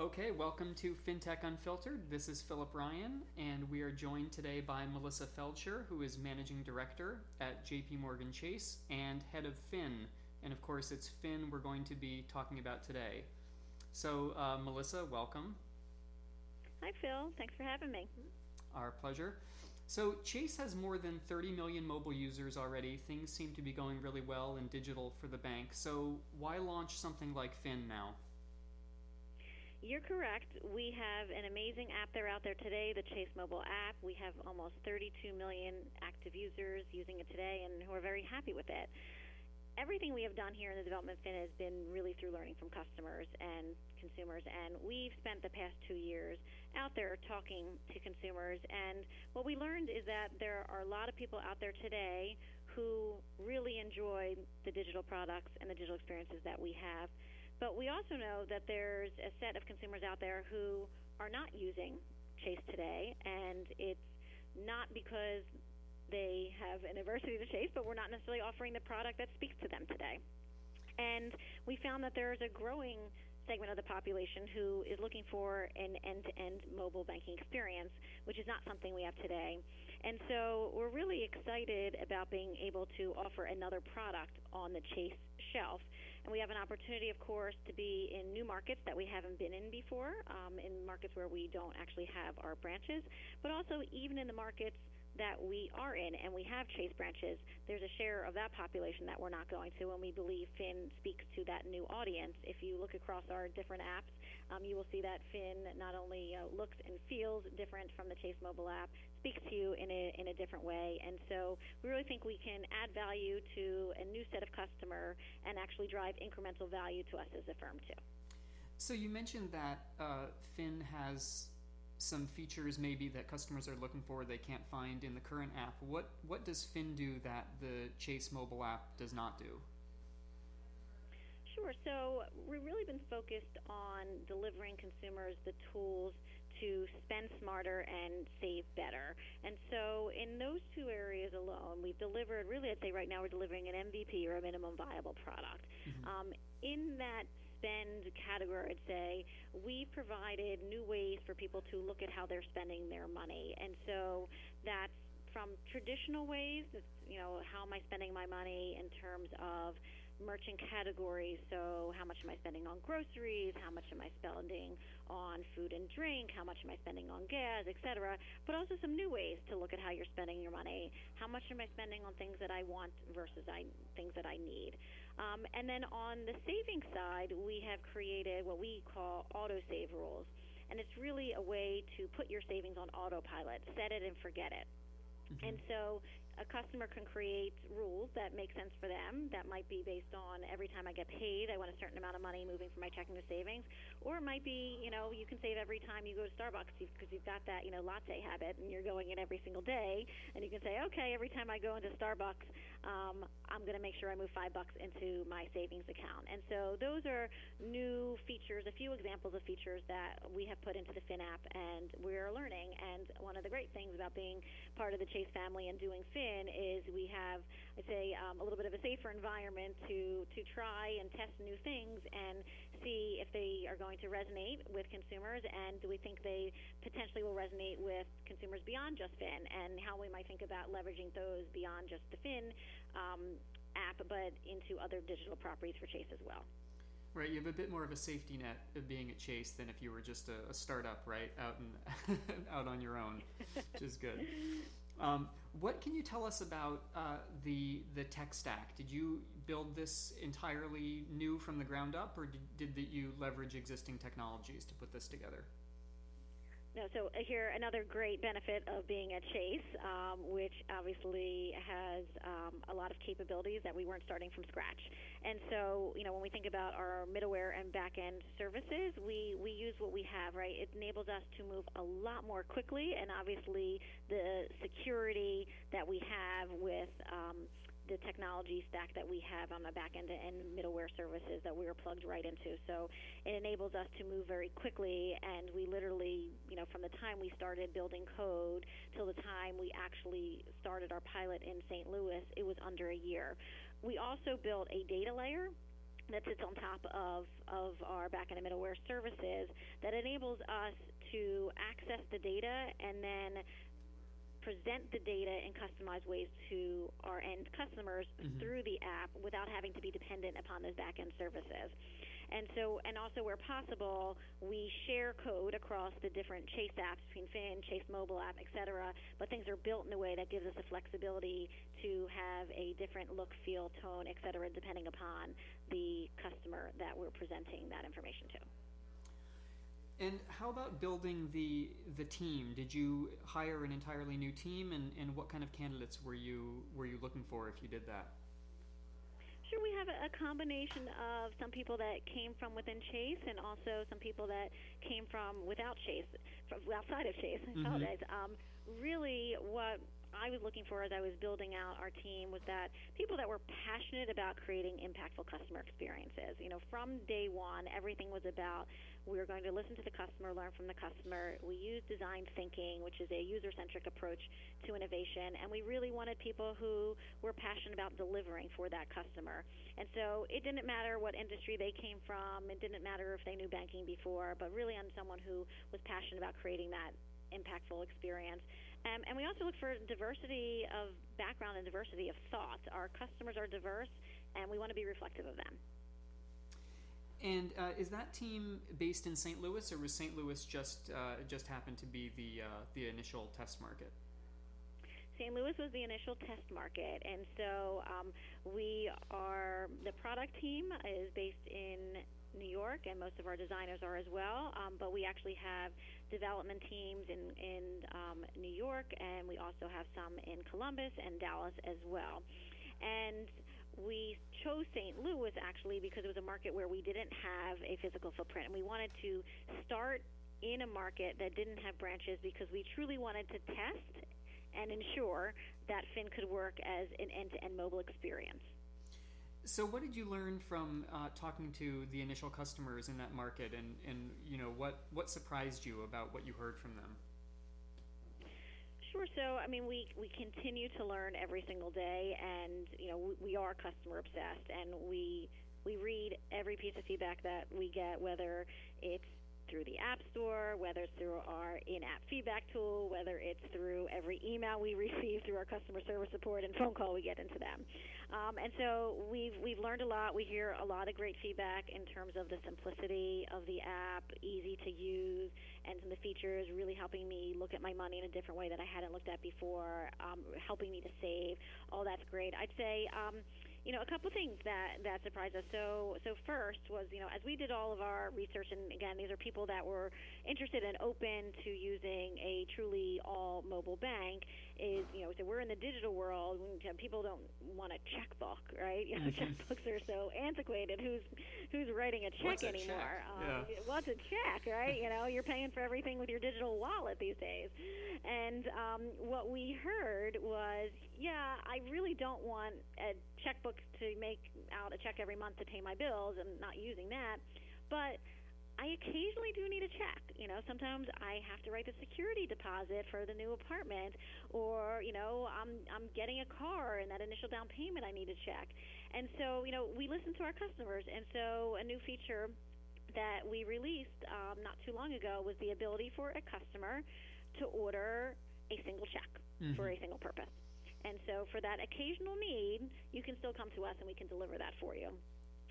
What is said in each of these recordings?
Okay, welcome to FinTech Unfiltered. This is Philip Ryan, and we are joined today by Melissa Feldsher, who is Managing Director at JP Morgan Chase and Head of Finn. And of course, it's Finn we're going to be talking about today. So, uh, Melissa, welcome. Hi, Phil. Thanks for having me. Our pleasure. So, Chase has more than 30 million mobile users already. Things seem to be going really well in digital for the bank. So, why launch something like Finn now? You're correct. We have an amazing app there out there today, the Chase mobile app. We have almost 32 million active users using it today and who are very happy with it. Everything we have done here in the development Finn has been really through learning from customers and consumers and we've spent the past 2 years out there talking to consumers and what we learned is that there are a lot of people out there today who really enjoy the digital products and the digital experiences that we have but we also know that there's a set of consumers out there who are not using Chase today, and it's not because they have an aversity to Chase, but we're not necessarily offering the product that speaks to them today. And we found that there's a growing segment of the population who is looking for an end-to-end mobile banking experience, which is not something we have today. And so we're really excited about being able to offer another product on the Chase shelf. We have an opportunity, of course, to be in new markets that we haven't been in before, um, in markets where we don't actually have our branches, but also even in the markets that we are in and we have Chase branches, there's a share of that population that we're not going to, and we believe Finn speaks to that new audience. If you look across our different apps, um, you will see that Finn not only uh, looks and feels different from the Chase mobile app, speaks to you in a, in a different way. And so we really think we can add value to a new set of customer and actually drive incremental value to us as a firm, too. So you mentioned that uh, Finn has some features maybe that customers are looking for they can't find in the current app. What what does Finn do that the Chase mobile app does not do? Sure. So we've really been focused on delivering consumers the tools to spend smarter and save better. And so in those two areas alone, we've delivered really I'd say right now we're delivering an MVP or a minimum viable product. Mm-hmm. Um, in that spend category, I'd say, we've provided new ways for people to look at how they're spending their money. And so that's from traditional ways, you know, how am I spending my money in terms of merchant categories. So, how much am I spending on groceries? How much am I spending on food and drink? How much am I spending on gas, etc. But also some new ways you're spending your money. How much am I spending on things that I want versus I, things that I need? Um, and then on the saving side, we have created what we call auto save rules. And it's really a way to put your savings on autopilot, set it and forget it. Mm-hmm. And so a customer can create rules that make sense for them. That might be based on every time I get paid, I want a certain amount of money moving from my checking to savings. Or it might be, you know, you can save every time you go to Starbucks because you've got that, you know, latte habit and you're going in every single day. And you can say, okay, every time I go into Starbucks, um, I'm going to make sure I move five bucks into my savings account. And so those are new features, a few examples of features that we have put into the Finn app and we're learning. And one of the great things about being part of the Chase family and doing Finn is we have, I'd say, um, a little bit of a safer environment to to try and test new things and see if they are going to resonate with consumers, and do we think they potentially will resonate with consumers beyond just Finn, and how we might think about leveraging those beyond just the Finn um, app, but into other digital properties for Chase as well. Right, you have a bit more of a safety net of being at Chase than if you were just a, a startup, right, out and out on your own, which is good. Um, what can you tell us about uh, the the tech stack? Did you build this entirely new from the ground up, or did, did you leverage existing technologies to put this together? No, so uh, here another great benefit of being at Chase, um, which obviously has um, a lot of capabilities that we weren't starting from scratch. And so, you know, when we think about our middleware and back-end services, we we use what we have, right? It enables us to move a lot more quickly, and obviously the security that we have with um, the technology stack that we have on the back end and middleware services that we are plugged right into. So it enables us to move very quickly, and we literally, you know, from the time we started building code till the time we actually started our pilot in St. Louis, it was under a year. We also built a data layer that sits on top of, of our back end and middleware services that enables us to access the data and then present the data in customized ways to our end customers mm-hmm. through the app without having to be dependent upon those back end services. And so, and also where possible, we share code across the different Chase apps between Finn, Chase mobile app, etc. But things are built in a way that gives us the flexibility to have a different look, feel, tone, etc. depending upon the customer that we're presenting that information to. And how about building the the team? Did you hire an entirely new team, and, and what kind of candidates were you were you looking for if you did that? Sure, we have a, combination of some people that came from within Chase and also some people that came from without Chase, from outside of Chase. I mm-hmm. Um, really, what I was looking for as I was building out our team was that people that were passionate about creating impactful customer experiences. You know, from day one, everything was about we were going to listen to the customer, learn from the customer. We used design thinking, which is a user centric approach to innovation, and we really wanted people who were passionate about delivering for that customer. And so it didn't matter what industry they came from, it didn't matter if they knew banking before, but really on someone who was passionate about creating that impactful experience. Um, and we also look for diversity of background and diversity of thought. Our customers are diverse, and we want to be reflective of them. And uh, is that team based in St. Louis, or was St. Louis just uh, just happened to be the uh, the initial test market? St. Louis was the initial test market, and so um, we are the product team is based in New York, and most of our designers are as well. Um, but we actually have development teams in in um, New York, and we also have some in Columbus and Dallas as well. And we chose St. Louis actually because it was a market where we didn't have a physical footprint, and we wanted to start in a market that didn't have branches because we truly wanted to test and ensure that Finn could work as an end-to-end mobile experience. So, what did you learn from uh, talking to the initial customers in that market, and, and you know what what surprised you about what you heard from them? Sure. So, I mean, we we continue to learn every single day, and you know, we, we are customer obsessed, and we we read every piece of feedback that we get, whether it's through the App Store, whether it's through our in-app feedback tool, whether it's through every email we receive through our customer service support and phone call we get into them. Um, and so we've we've learned a lot. We hear a lot of great feedback in terms of the simplicity of the app, easy to use, and some of the features really helping me look at my money in a different way that I hadn't looked at before, um, helping me to save. All that's great. I'd say. Um, you know, a couple things that that surprised us. So, so first was, you know, as we did all of our research, and again, these are people that were interested and open to using a truly all mobile bank. Is you know, so we're in the digital world. People don't want a checkbook, right? You know, mm-hmm. checkbooks are so antiquated. Who's who's writing a check what's anymore? A check? Um, yeah. What's a check, right? you know, you're paying for everything with your digital wallet these days. And um, what we heard was, yeah, I really don't want a checkbook to make out a check every month to pay my bills and not using that. But I occasionally do need a check. You know, sometimes I have to write the security deposit for the new apartment, or you know, I'm I'm getting a car and that initial down payment I need a check. And so, you know, we listen to our customers, and so a new feature that we released um, not too long ago was the ability for a customer to order a single check mm-hmm. for a single purpose. And so, for that occasional need, you can still come to us and we can deliver that for you.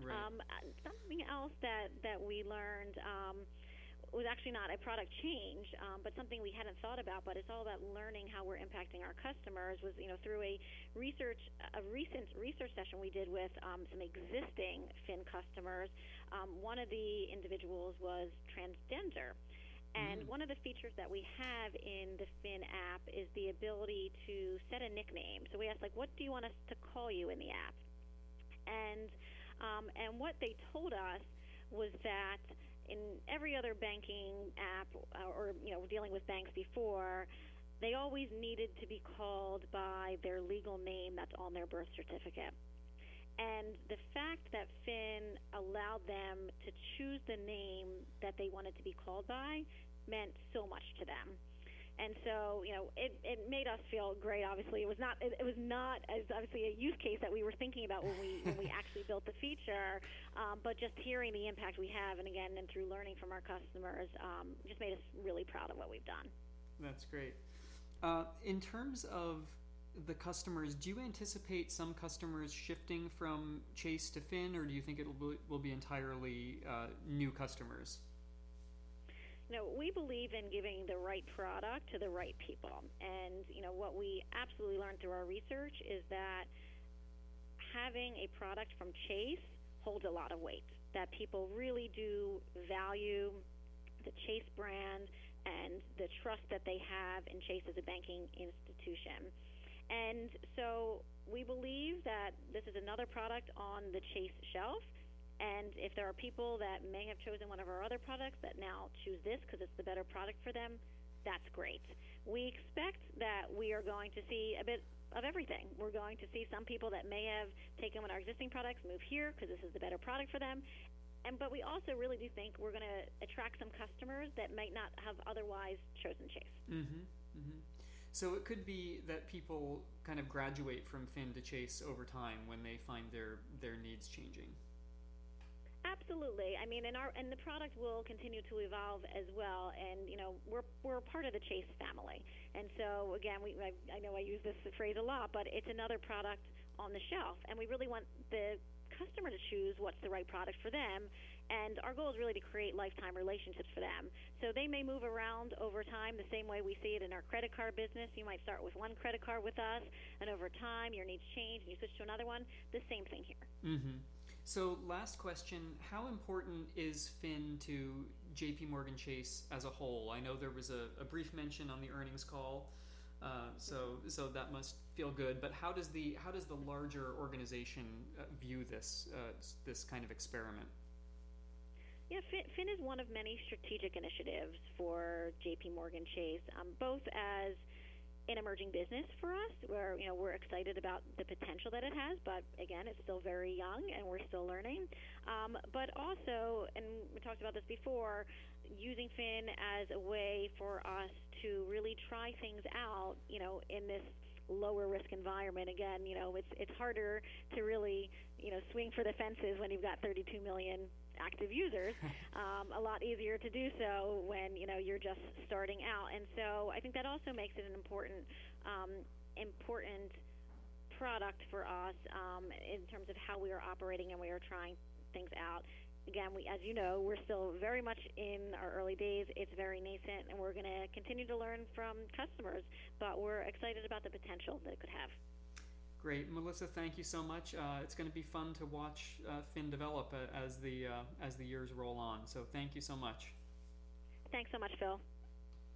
Right. Um, uh, something else that, that we learned um, was actually not a product change, um, but something we hadn't thought about. But it's all about learning how we're impacting our customers. Was you know through a research a recent research session we did with um, some existing Finn customers. Um, one of the individuals was transgender. And mm. one of the features that we have in the Finn app is the ability to set a nickname. So we asked, like, what do you want us to call you in the app? And um, and what they told us was that in every other banking app uh, or you know dealing with banks before, they always needed to be called by their legal name that's on their birth certificate. And the fact that Finn allowed them to choose the name that they wanted to be called by meant so much to them. And so, you know, it, it made us feel great. Obviously, it was not it, it was not as obviously a use case that we were thinking about when we when we actually built the feature. Um, but just hearing the impact we have, and again, and through learning from our customers, um, just made us really proud of what we've done. That's great. Uh, in terms of the customers, do you anticipate some customers shifting from Chase to Finn, or do you think it will, will be entirely uh, new customers? You know, we believe in giving the right product to the right people. And, you know, what we absolutely learned through our research is that having a product from Chase holds a lot of weight, that people really do value the Chase brand and the trust that they have in Chase as a banking institution. And so we believe that this is another product on the Chase shelf and if there are people that may have chosen one of our other products that now choose this because it's the better product for them, that's great. We expect that we are going to see a bit of everything. We're going to see some people that may have taken one of our existing products move here because this is the better product for them. And but we also really do think we're going to attract some customers that might not have otherwise chosen Chase. Mm-hmm. Mm-hmm. So it could be that people kind of graduate from Finn to Chase over time when they find their their needs changing. Absolutely. I mean, and our and the product will continue to evolve as well. And you know, we're we're part of the Chase family. And so again, we I, I know I use this phrase a lot, but it's another product on the shelf, and we really want the customer to choose what's the right product for them. And our goal is really to create lifetime relationships for them. So they may move around over time the same way we see it in our credit card business. You might start with one credit card with us, and over time your needs change and you switch to another one. The same thing here. Mm-hmm. So, last question How important is Finn to JP Morgan Chase as a whole? I know there was a, a brief mention on the earnings call. Uh, so, so that must feel good. But how does the how does the larger organization uh, view this uh, this kind of experiment? Yeah, Finn, Finn, is one of many strategic initiatives for JP Morgan Chase, um, both as an emerging business for us where you know we're excited about the potential that it has but again it's still very young and we're still learning. Um, but also and we talked about this before using Finn as a way for us to really try things out you know in this lower risk environment. Again you know it's it's harder to really you know swing for the fences when you've got 32 million active users. Um, a lot easier to do so when you know you're just starting out, and so I think that also makes it an important um, important product for us um, in terms of how we are operating and we are trying things out. Again, we, as you know, we're still very much in our early days. It's very nascent, and we're going to continue to learn from customers. But we're excited about the potential that it could have. Great, Melissa. Thank you so much. Uh, it's going to be fun to watch uh, Finn develop uh, as the uh, as the years roll on. So thank you so much. Thanks so much, Phil.